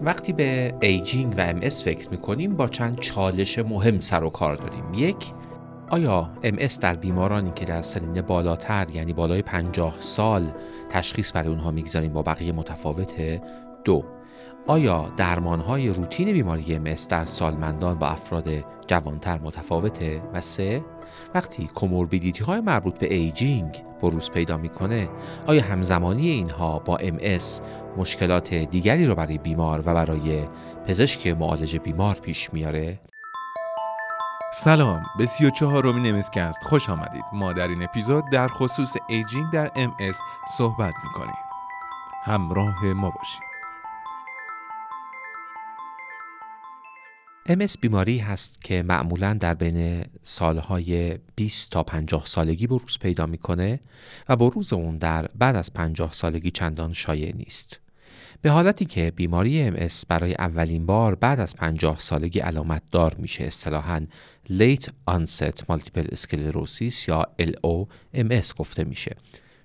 وقتی به aging و MS فکر می‌کنیم با چند چالش مهم سر و کار داریم یک آیا MS در بیمارانی که در سنین بالاتر یعنی بالای 50 سال تشخیص برای اونها می‌گذاریم با بقیه متفاوته؟ دو آیا درمانهای روتین بیماری MS در سالمندان با افراد جوانتر متفاوته؟ و سه وقتی comorbidity های مربوط به aging بروز پیدا می‌کنه آیا همزمانی اینها با MS مشکلات دیگری رو برای بیمار و برای پزشک معالج بیمار پیش میاره؟ سلام به سی و چهارمین نمسکست خوش آمدید ما در این اپیزود در خصوص ایجینگ در MS صحبت می‌کنیم همراه ما باشید MS بیماری هست که معمولا در بین سالهای 20 تا 50 سالگی بروز پیدا می‌کنه و بروز اون در بعد از 50 سالگی چندان شایع نیست. به حالتی که بیماری MS برای اولین بار بعد از 50 سالگی علامت دار میشه اصطلاحاً Late Onset Multiple Sclerosis یا LOMS گفته میشه.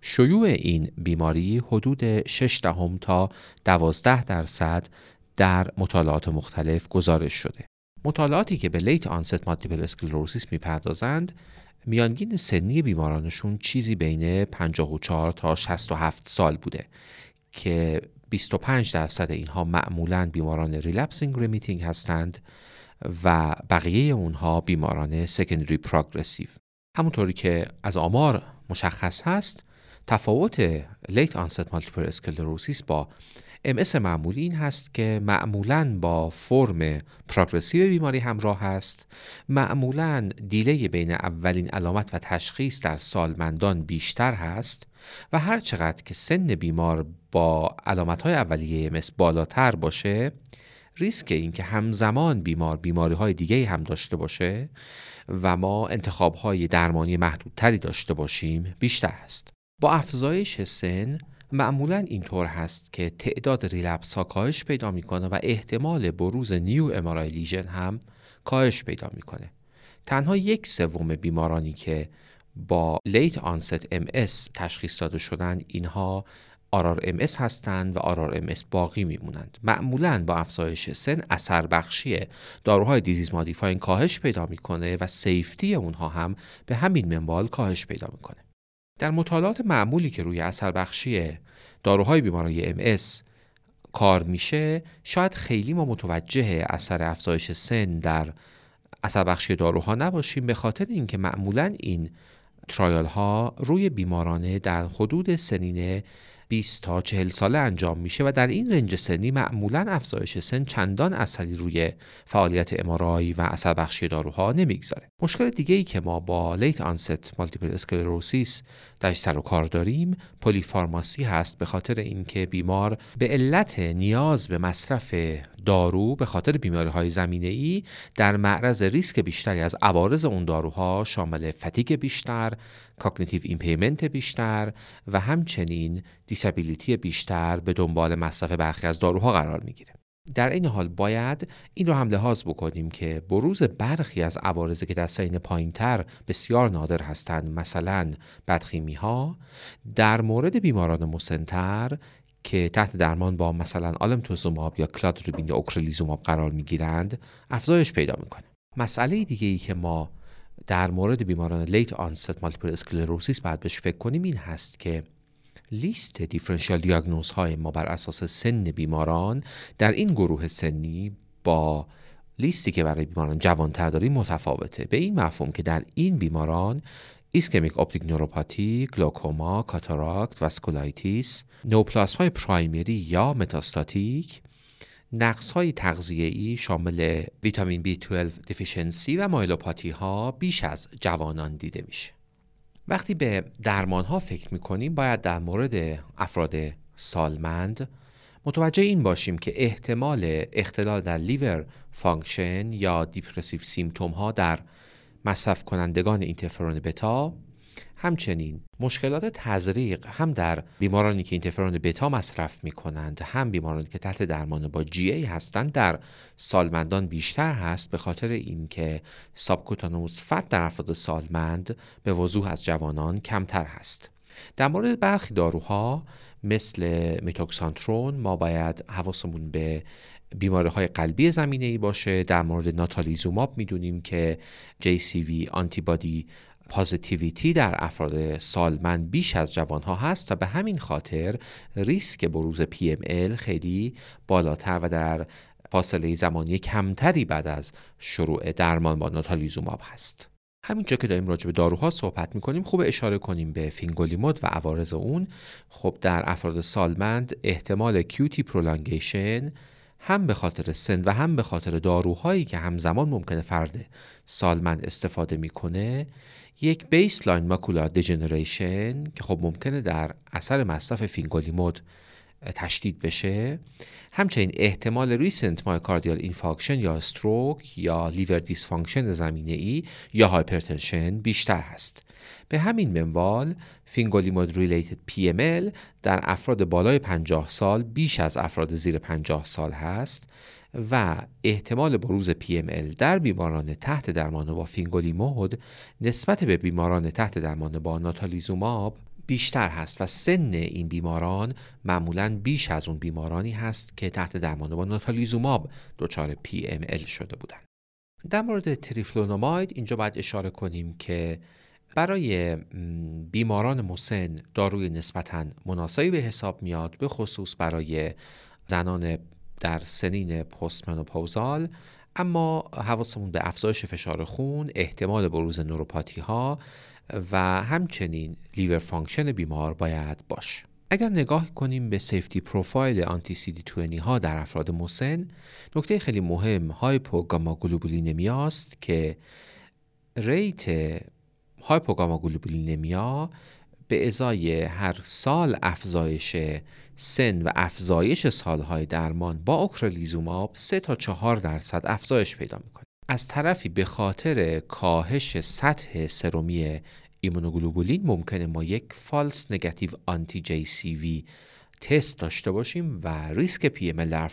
شیوع این بیماری حدود 6 دهم تا 12 درصد در مطالعات مختلف گزارش شده. مطالعاتی که به لیت آنست مالتیپل اسکلروسیس می‌پردازند میانگین سنی بیمارانشون چیزی بین 54 تا 67 سال بوده که 25 درصد اینها معمولا بیماران relapsing remitting هستند و بقیه اونها بیماران secondary progressive همونطوری که از آمار مشخص هست تفاوت late onset multiple sclerosis با MS معمولی این هست که معمولا با فرم progressive بیماری همراه است. معمولا delay بین اولین علامت و تشخیص در سالمندان بیشتر هست و هر چقدر که سن بیمار با علامت های اولیه MS بالاتر باشه ریسک این که همزمان بیمار بیماری های دیگه هم داشته باشه و ما انتخاب های درمانی محدودتری داشته باشیم بیشتر است با افزایش سن معمولا اینطور هست که تعداد relapse ها کاهش پیدا می‌کنه و احتمال بروز new MRI lesion هم کاهش پیدا می‌کنه. تنها یک سوم بیمارانی که با late onset MS تشخیص داده شدن اینها RRMS هستند و RRMS باقی میمونند. معمولا با افزایش سن اثر بخشی داروهای disease modifying کاهش پیدا می‌کنه و safety اونها هم به همین منوال کاهش پیدا می‌کنه. در مطالعات معمولی که روی اثر بخشی داروهای بیماری MS کار میشه شاید خیلی ما متوجه اثر افزایش سن در اثر بخشی داروها نباشیم به خاطر اینکه معمولا این ترایال ها روی بیمارانه در حدود سنین 20 تا 40 ساله انجام میشه و در این رنج سنی معمولا افزایش سن چندان اثری روی فعالیت امارایی و اثر بخشی داروها نمی‌گذاره. مشکل دیگه ای که ما با لیت آنست مالتیپل اسکلروسیس در سر و کار داریم polypharmacy هست به خاطر اینکه بیمار به علت نیاز به مصرف دارو به خاطر بیماری های زمینه ای در معرض ریسک بیشتری از عوارض اون داروها شامل fatigue بیشتر، cognitive impairment بیشتر و همچنین disability بیشتر به دنبال مصرف برخی از داروها قرار می‌گیره. در این حال باید این رو هم لحاظ بکنیم که بروز برخی از عوارضی که در سنین پایینتر بسیار نادر هستند مثلا بدخیمی ها در مورد بیماران مسنتر که تحت درمان با مثلا alemtuzumab یا cladribine یا ocrelizumab قرار می‌گیرند افزایش پیدا می‌کنه. مسئله دیگه ای که ما در مورد بیماران late onset multiple sclerosis باید بهش فکر کنیم این هست که لیست differential diagnosis های ما بر اساس سن بیماران در این گروه سنی با لیستی که برای بیماران جوانتر داریم متفاوته به این مفهوم که در این بیماران ischemic optic neuropathy، glaucoma، cataract، vasculitis، neoplasm های primary یا metastatic، نقص های تغذیه‌ای شامل vitamin B12 deficiency و myelopathy ها بیش از جوانان دیده میشه. وقتی به درمان ها فکر می‌کنیم باید در مورد افراد سالمند متوجه این باشیم که احتمال اختلال در liver function یا depressive symptom ها در مصرف کنندگان اینترفرون بتا همچنین مشکلات تزریق هم در بیمارانی که اینترفرون بتا مصرف می کنند هم بیمارانی که تحت درمان با جی ای هستند در سالمندان بیشتر هست. به خاطر اینکه سابکوتانوس فت در افراد سالمند به وضوح از جوانان کمتر هست. در مورد برخی داروها مثل متوکسانترون ما باید حواسمون به بیماری های قلبی زمینه ای باشه. در مورد natalizumab می‌دونیم که JCV antibody positivity در افراد سالمند بیش از جوانها هست و به همین خاطر ریسک بروز PML خیلی بالاتر و در فاصله زمانی کمتری بعد از شروع درمان با natalizumab هست. همینجا که داریم راجع به داروها صحبت می‌کنیم خوب اشاره کنیم به fingolimod و عوارض اون خب در افراد سالمند احتمال QT prolongation هم به خاطر سن و هم به خاطر داروهایی که همزمان ممکنه فرد سالمند استفاده می‌کنه یک baseline macular degeneration که خب ممکنه در اثر مصرف fingolimod تشدید بشه. همچنین احتمال recent myocardial infarction یا stroke یا liver dysfunction زمینه ای یا hypertension بیشتر هست. به همین منوال fingolimod related PML در افراد بالای 50 سال بیش از افراد زیر 50 سال هست. و احتمال بروز PML در بیماران تحت درمان با fingolimod نسبت به بیماران تحت درمان با natalizumab بیشتر هست و سن این بیماران معمولا بیش از اون بیمارانی هست که تحت درمان با natalizumab دچار PML شده بودند. در مورد teriflunomide اینجا باید اشاره کنیم که برای بیماران مسن داروی نسبتا مناسبی به حساب میاد به خصوص برای زنان در سنین postmenopausal اما حواسمون به افزایش فشار خون احتمال بروز neuropathy ها و همچنین liver function بیمار باید باشه اگر نگاه کنیم به safety profile anti-CD ها در افراد مسن نکته خیلی مهم hypogammaglobulinemia است که rate hypogammaglobulinemia به ازای هر سال افزایش سن و افزایش سالهای درمان با ocrelizumab 3 تا 4 درصد افزایش پیدا می‌کنه. از طرفی به خاطر کاهش سطح سرومی immunoglobulin ممکنه ما یک false negative anti-JCV تست داشته باشیم و ریسک PML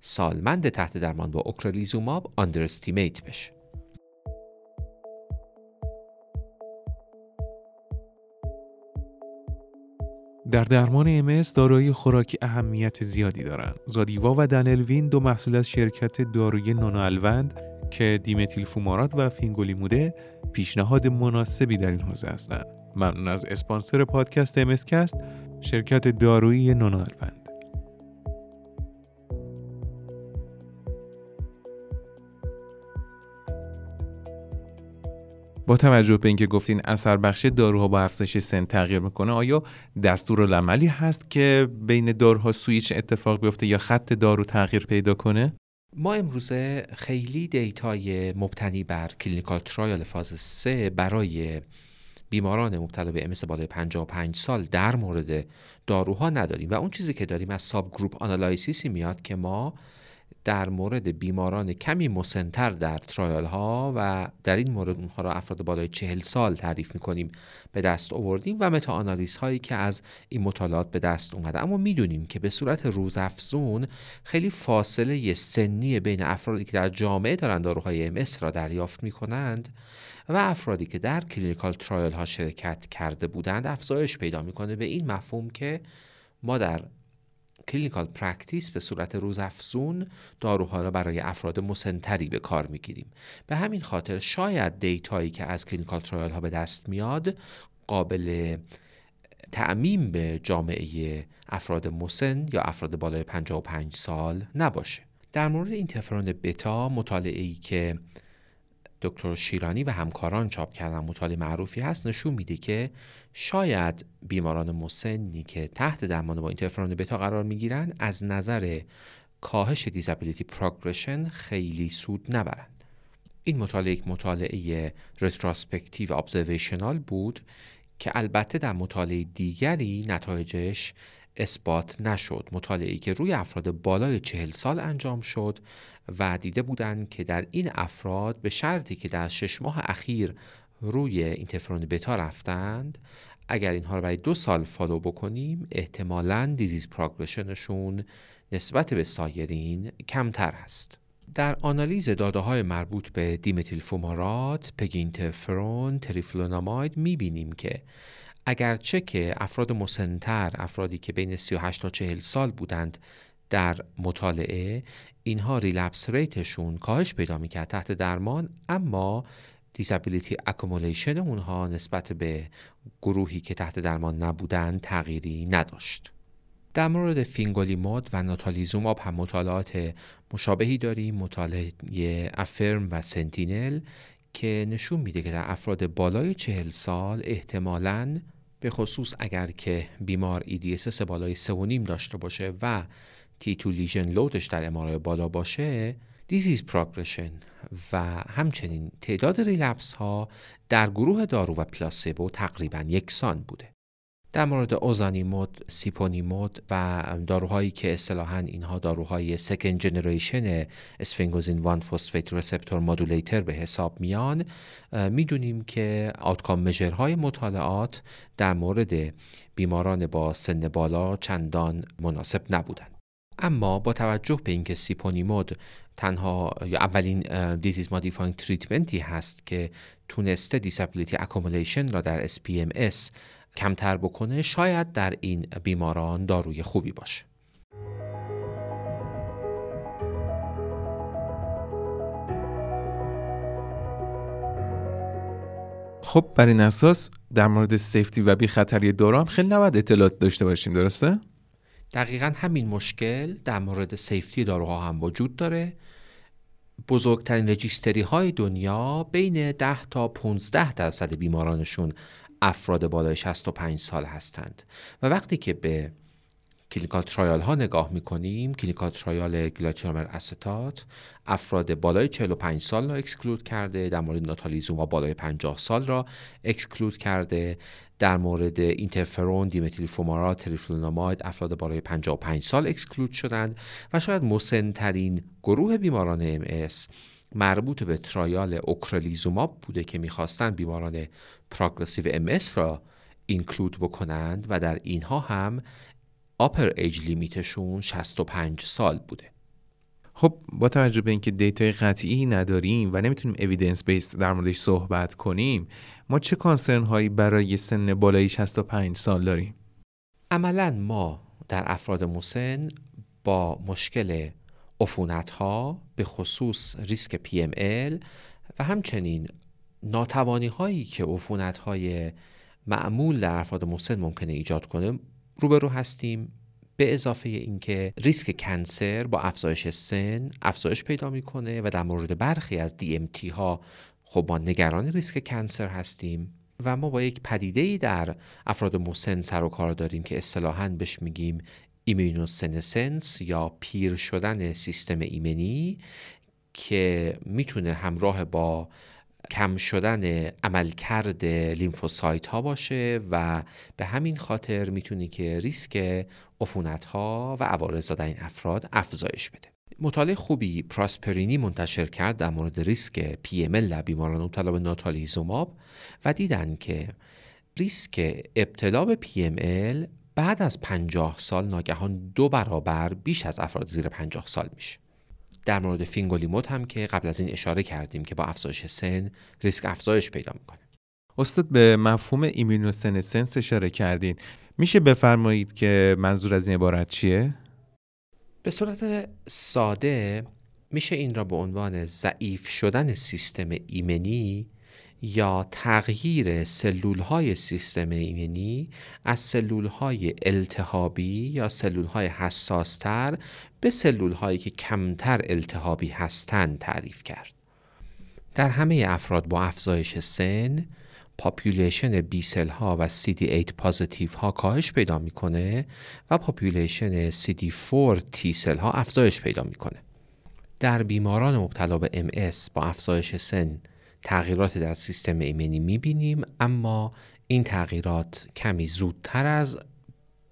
سالمند تحت درمان با اوکرالیزوماب underestimate بشه. در درمان ام اس داروی خوراکی اهمیت زیادی دارند. زادیوا و دنلوین دو محصول از شرکت داروی نونوالوند که دیمتیل فومارات و فینگولیموده پیشنهاد مناسبی در این حوزه هستند. ممنون از اسپانسر پادکست MSCast شرکت دارویی نونوالوند. با توجه به اینکه گفتین اثر بخش داروها با افزایش سن تغییر می‌کنه آیا دستور العملی هست که بین داروها سویچ اتفاق بیفته یا خط دارو تغییر پیدا کنه؟ ما امروزه خیلی data ی مبتنی بر clinical trial فاز 3 برای بیماران مبتلا به ام اس بالای 55 سال در مورد داروها نداریم. و اون چیزی که داریم از subgroup analysis ی میاد که ما در مورد بیماران کمی مسنتر در trial ها و در این مورد اونها را افراد بالای چهل سال تعریف می‌کنیم به دست آوردیم و meta آنالیز هایی که از این مطالعات به دست اومده. اما می‌دونیم که به صورت روزافزون خیلی فاصله سنی بین افرادی که در جامعه دارند داروهای ام اس را دریافت می‌کنند و افرادی که در clinical trial ها شرکت کرده بودند افزایش پیدا می‌کنه. به این مفهوم که ما در clinical practice به صورت روزافزون داروها را برای افراد مسنتری به کار می‌گیریم. به همین خاطر شاید data یی که از clinical trial ها به دست میاد قابل تعمیم به جامعه افراد مسن یا افراد بالای 55 سال نباشه. در مورد اینترفرون بتا مطالعه ای که دکتر شیرانی و همکاران چاپ کردن مطالعه معروفی هست نشون میده که شاید بیماران مسنی که تحت درمان با اینترفرون بتا قرار می‌گیرن از نظر کاهش disability progression خیلی سود نبرند. این مطالعه یک مطالعه retrospective observational بود که البته در مطالعه دیگری نتایجش اثبات نشد. مطالعه که روی افراد بالای چهل سال انجام شد و دیده بودند که در این افراد به شرطی که در شش ماه اخیر روی اینترفرون بتا رفتند اگر اینها رو برای دو سال follow بکنیم احتمالا disease progression شون نسبت به سایرین کمتر هست. در آنالیز داده های مربوط به دیمتیل فومارات، پگینترفرون، تریفلوناماید می‌بینیم که اگرچه که افراد مسنتر افرادی که بین 38 تا 40 سال بودند در مطالعه اینها relapse rate شون کاهش پیدا می‌کرد تحت درمان اما disability accumulation اونها نسبت به گروهی که تحت درمان نبودن تغییری نداشت. در مورد مود و ناتالیزوماب هم مطالعات مشابهی داریم مطالعه AFFIRM و SENTINEL که نشون میده که در افراد بالای چهل سال احتمالاً به خصوص اگر که بیمار EDSS بالای 3.5 داشته باشه و T2 lesion load ش در ام‌آر‌آی بالا باشه disease progression و همچنین تعداد relapse ها در گروه دارو و placebo تقریبا یکسان بوده. در مورد اوزانیمود، سیپونیمود و داروهایی که اصطلاحا اینها داروهای second generation sphingosine one phosphate receptor modulator به حساب میان می‌دونیم که outcome measure های مطالعات در مورد بیماران با سن بالا چندان مناسب نبودند. اما با توجه به اینکه سیپونیمود تنها یا اولین disease modifying treatment ی هست که تونسته disability accumulation را در SPMS کمتر بکنه شاید در این بیماران داروی خوبی باشه خب بر این اساس در مورد safety و بی خطری دارو هم خیلی نباید اطلاعات داشته باشیم درسته؟ دقیقا همین مشکل در مورد safety داروها هم وجود داره بزرگترین registry های دنیا بین 10 تا 15 درصد بیمارانشون افراد بالای 65 سال هستند. و وقتی که به clinical trial ها نگاه می‌کنیم clinical trial گلاتیومر استات افراد بالای 45 سال را exclude کرده در مورد ناتالیزوماب بالای 50 سال را exclude کرده در مورد اینترفرون دیمتیل فومارات تریفلوناماید افراد بالای 55 سال exclude شدند و شاید مسنترین گروه بیماران ام اس مربوط به trial اوکرلیزوماب بوده که می‌خواستند بیماران progressive ام اس را include بکنند و در اینها هم upper age limit شون 65 سال بوده. خب با توجه به اینکه data ی قطعی نداریم و نمی‌تونیم evidence based در موردش صحبت کنیم ما چه concern هایی برای سن بالای 65 سال داریم؟ عملا ما در افراد مسن با مشکل عفونت ها به خصوص ریسک PML و همچنین ناتوانی هایی که عفونت های معمول در افراد مسن ممکنه ایجاد کنه روبرو هستیم. به اضافه اینکه ریسک cancer با افزایش سن افزایش پیدا می‌کنه و در مورد برخی از DMT ها خب ما نگران ریسک cancer هستیم و ما با یک پدیده ای در افراد مسن سر و کار داریم که اصطلاحا بهش میگیم immunosenescence یا پیر شدن سیستم ایمنی که می‌تونه همراه با کم شدن عملکرد لیمفوسایت ها باشه و به همین خاطر می‌تونه که ریسک عفونت ها و عوارض دادن این افراد افزایش بده. مطالعه خوبی پراسپرینی منتشر کرد در مورد ریسک PML در بیماران مبتلا به ناتالیزوماب و دیدن که ریسک ابتلا به PML بعد از 50 سال ناگهان دو برابر بیش از افراد زیر 50 سال میشه. در مورد فینگولیمود هم که قبل از این اشاره کردیم که با افزایش سن ریسک افزایش پیدا می‌کنه استاد به مفهوم immunosenescence اشاره کردین میشه بفرمایید که منظور از این عبارت چیه؟ به صورت ساده میشه این را به عنوان ضعیف شدن سیستم ایمنی یا تغییر سلول های سیستم ایمنی از سلول های التهابی یا سلول های حساستر به سلول هایی که کمتر التهابی هستند تعریف کرد. در همه افراد با افزایش سن population B cell ها و CD8 positive ها کاهش پیدا می‌کنه و population CD4 T cell ها افزایش پیدا می‌کنه. در بیماران مبتلا به MS با افزایش سن تغییرات در سیستم ایمنی می‌بینیم اما این تغییرات کمی زودتر از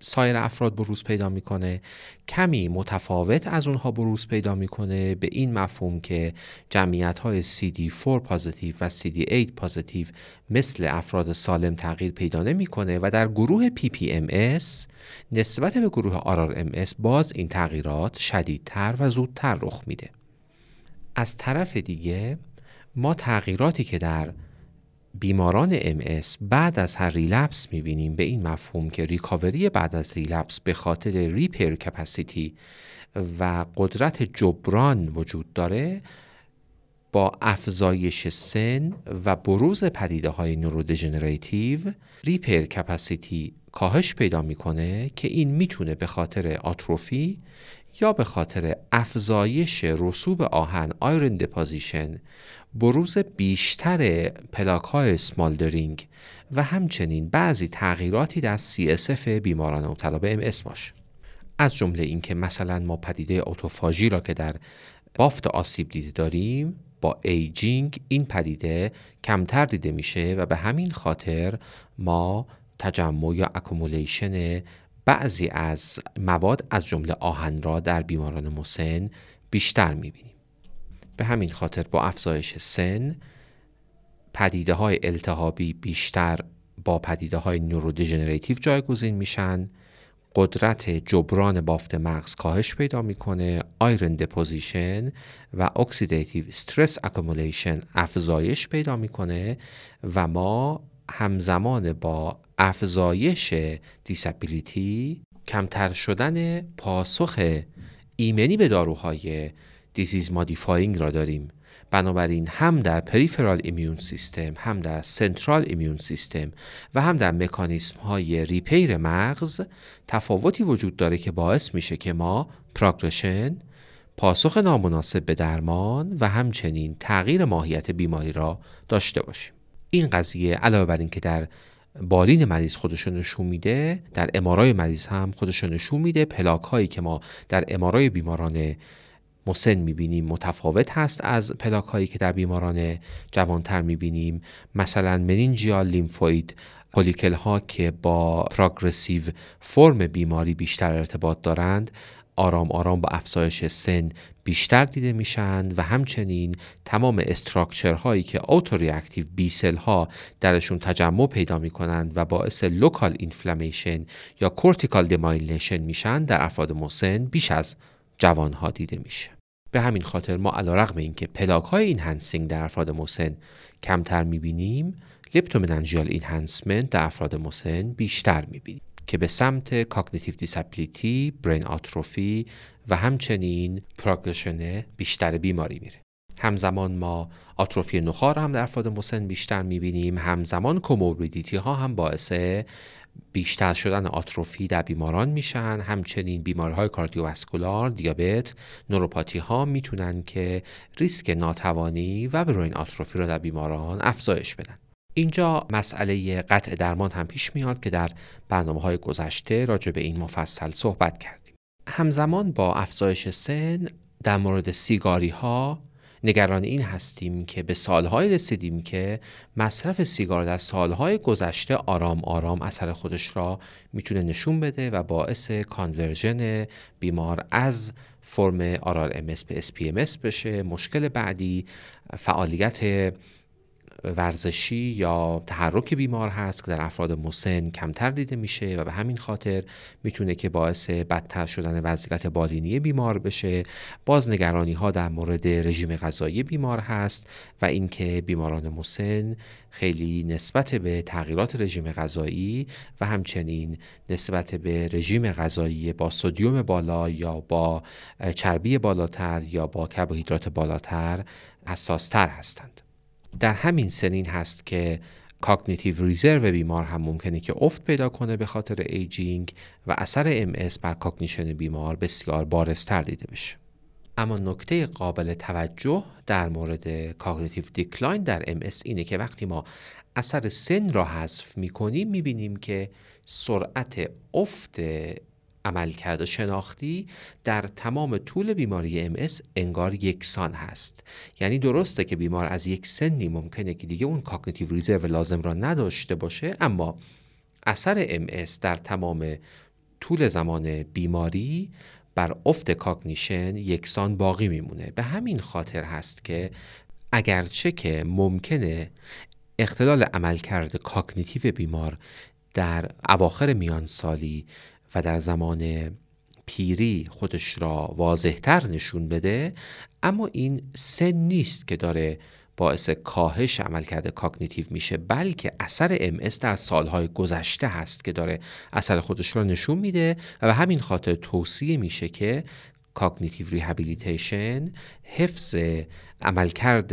سایر افراد بروز پیدا می‌کنه. کمی متفاوت از اونها بروز پیدا می‌کنه به این مفهوم که جمعیت های CD4 پازیتیو و CD8 پازیتیو مثل افراد سالم تغییر پیدا نمی‌کنه و در گروه PPMS نسبت به گروه RRMS باز این تغییرات شدیدتر و زودتر رخ میده. از طرف دیگه ما تغییراتی که در بیماران MS بعد از هر relapse می‌بینیم به این مفهوم که recovery بعد از relapse به خاطر repair capacity و قدرت جبران وجود داره با افزایش سن و بروز پدیده های نورودژنراتیو repair capacity کاهش پیدا می‌کنه که این می‌تونه به خاطر آتروفی یا به خاطر افزایش رسوب آهن iron deposition بروز بیشتر پلاک های smoldering و همچنین بعضی تغییراتی در CSF بیماران مبتلا به MS باشه از جمله اینکه مثلا ما پدیده اتوفاژی را که در بافت آسیب دیده داریم با aging این پدیده کمتر دیده میشه و به همین خاطر ما تجمع یا accumulation بعضی از مواد از جمله آهن را در بیماران مسن بیشتر می‌بینیم. به همین خاطر با افزایش سن پدیده های التهابی بیشتر با پدیده های نورودژنراتیو جایگزین میشن. قدرت جبران بافت مغز کاهش پیدا می‌کنه. iron deposition و oxidative stress accumulation افزایش پیدا می‌کنه و ما همزمان با افزایش disability کمتر شدن پاسخ ایمنی به داروهای disease modifying را داریم. بنابراین هم در peripheral immune system هم در central immune system و هم در مکانیسم های repair مغز تفاوتی وجود داره که باعث میشه که ما progression پاسخ نامناسب به درمان و همچنین تغییر ماهیت بیماری را داشته باشیم. این قضیه علاوه بر اینکه در بالین مریض خودشو نشون میده در MRI مریض هم خودشو نشون میده. پلاک هایی که ما در MRI بیماران مسن می‌بینیم متفاوت هست از پلاک هایی که در بیماران جوانتر می‌بینیم. مثلا meningeal lymphoid follicle ها که با progressive form بیماری بیشتر ارتباط دارند آرام آرام با افزایش سن بیشتر دیده میشن و همچنین تمام structure هایی که autoreactive B cell ها درشون تجمع پیدا می‌کنند و باعث local inflammation یا cortical demyelination میشن در افراد مسن بیش از جوان ها دیده میشه. به همین خاطر ما علیرغم اینکه پلاک های enhancing در افراد مسن کمتر می‌بینیم leptomeningeal enhancement در افراد مسن بیشتر می‌بینیم. که به سمت cognitive disability، brain atrophy و همچنین progression بیشتر بیماری میره. همزمان ما آتروفی نخار هم در افراد مسن بیشتر می‌بینیم. همزمان کوموربیدیتی ها هم باعث بیشتر شدن آتروفی در بیماران میشن. همچنین بیماری های کاردیوواسکولار دیابت نوروپاتی ها می‌تونن که ریسک ناتوانی و بروین آتروفی را در بیماران افزایش بدن. اینجا مسئله قطع درمان هم پیش میاد که در برنامه های گذشته راجع به این مفصل صحبت کردیم. همزمان با افزایش سن در مورد سیگاری ها نگران این هستیم که به سالهای رسیدیم که مصرف سیگار در سالهای گذشته آرام آرام اثر خودش را می‌تونه نشون بده و باعث conversion بیمار از فرم ام به اس بشه مشکل بعدی فعالیت ورزشی یا تحرک بیمار هست که در افراد مسن کمتر دیده میشه و به همین خاطر می‌تونه که باعث بدتر شدن وضعیت بالینی بیمار بشه. باز نگرانی ها در مورد رژیم غذایی بیمار هست و اینکه بیماران مسن خیلی نسبت به تغییرات رژیم غذایی و همچنین نسبت به رژیم غذایی با سودیوم بالا یا با چربی بالاتر یا با کربوهیدرات بالاتر حساستر هستند. در همین سنین هست که cognitive reserve بیمار هم ممکنه که افت پیدا کنه به خاطر aging و اثر MS بر cognition بیمار بسیار بارزتر دیده بشه. اما نکته قابل توجه در مورد cognitive decline در MS اینه که وقتی ما اثر سن را حذف می‌کنیم می‌بینیم که سرعت افت عملکرد شناختی در تمام طول بیماری MS انگار یکسان هست. یعنی درسته که بیمار از یک سنی ممکنه که دیگه اون cognitive reserve لازم را نداشته باشه اما اثر MS در تمام طول زمان بیماری بر افت cognition یکسان باقی میمونه. به همین خاطر هست که اگرچه که ممکنه اختلال عملکرد cognitive بیمار در اواخر میان سالی و در زمان پیری خودش را واضحتر نشون بده اما این سن نیست که داره باعث کاهش عملکرد cognitive میشه بلکه اثر MS در سالهای گذشته هست که داره اثر خودش رو نشون میده و به همین خاطر توصیه میشه که cognitive rehabilitation حفظ عملکرد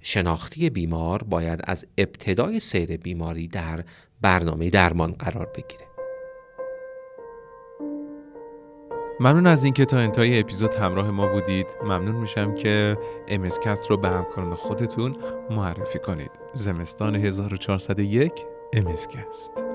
شناختی بیمار باید از ابتدای سیر بیماری در برنامه درمان قرار بگیره. ممنون از اینکه تا انتهای اپیزود همراه ما بودید. ممنون میشم که امسکست رو به همکاران خودتون معرفی کنید. زمستان 1401 امسکست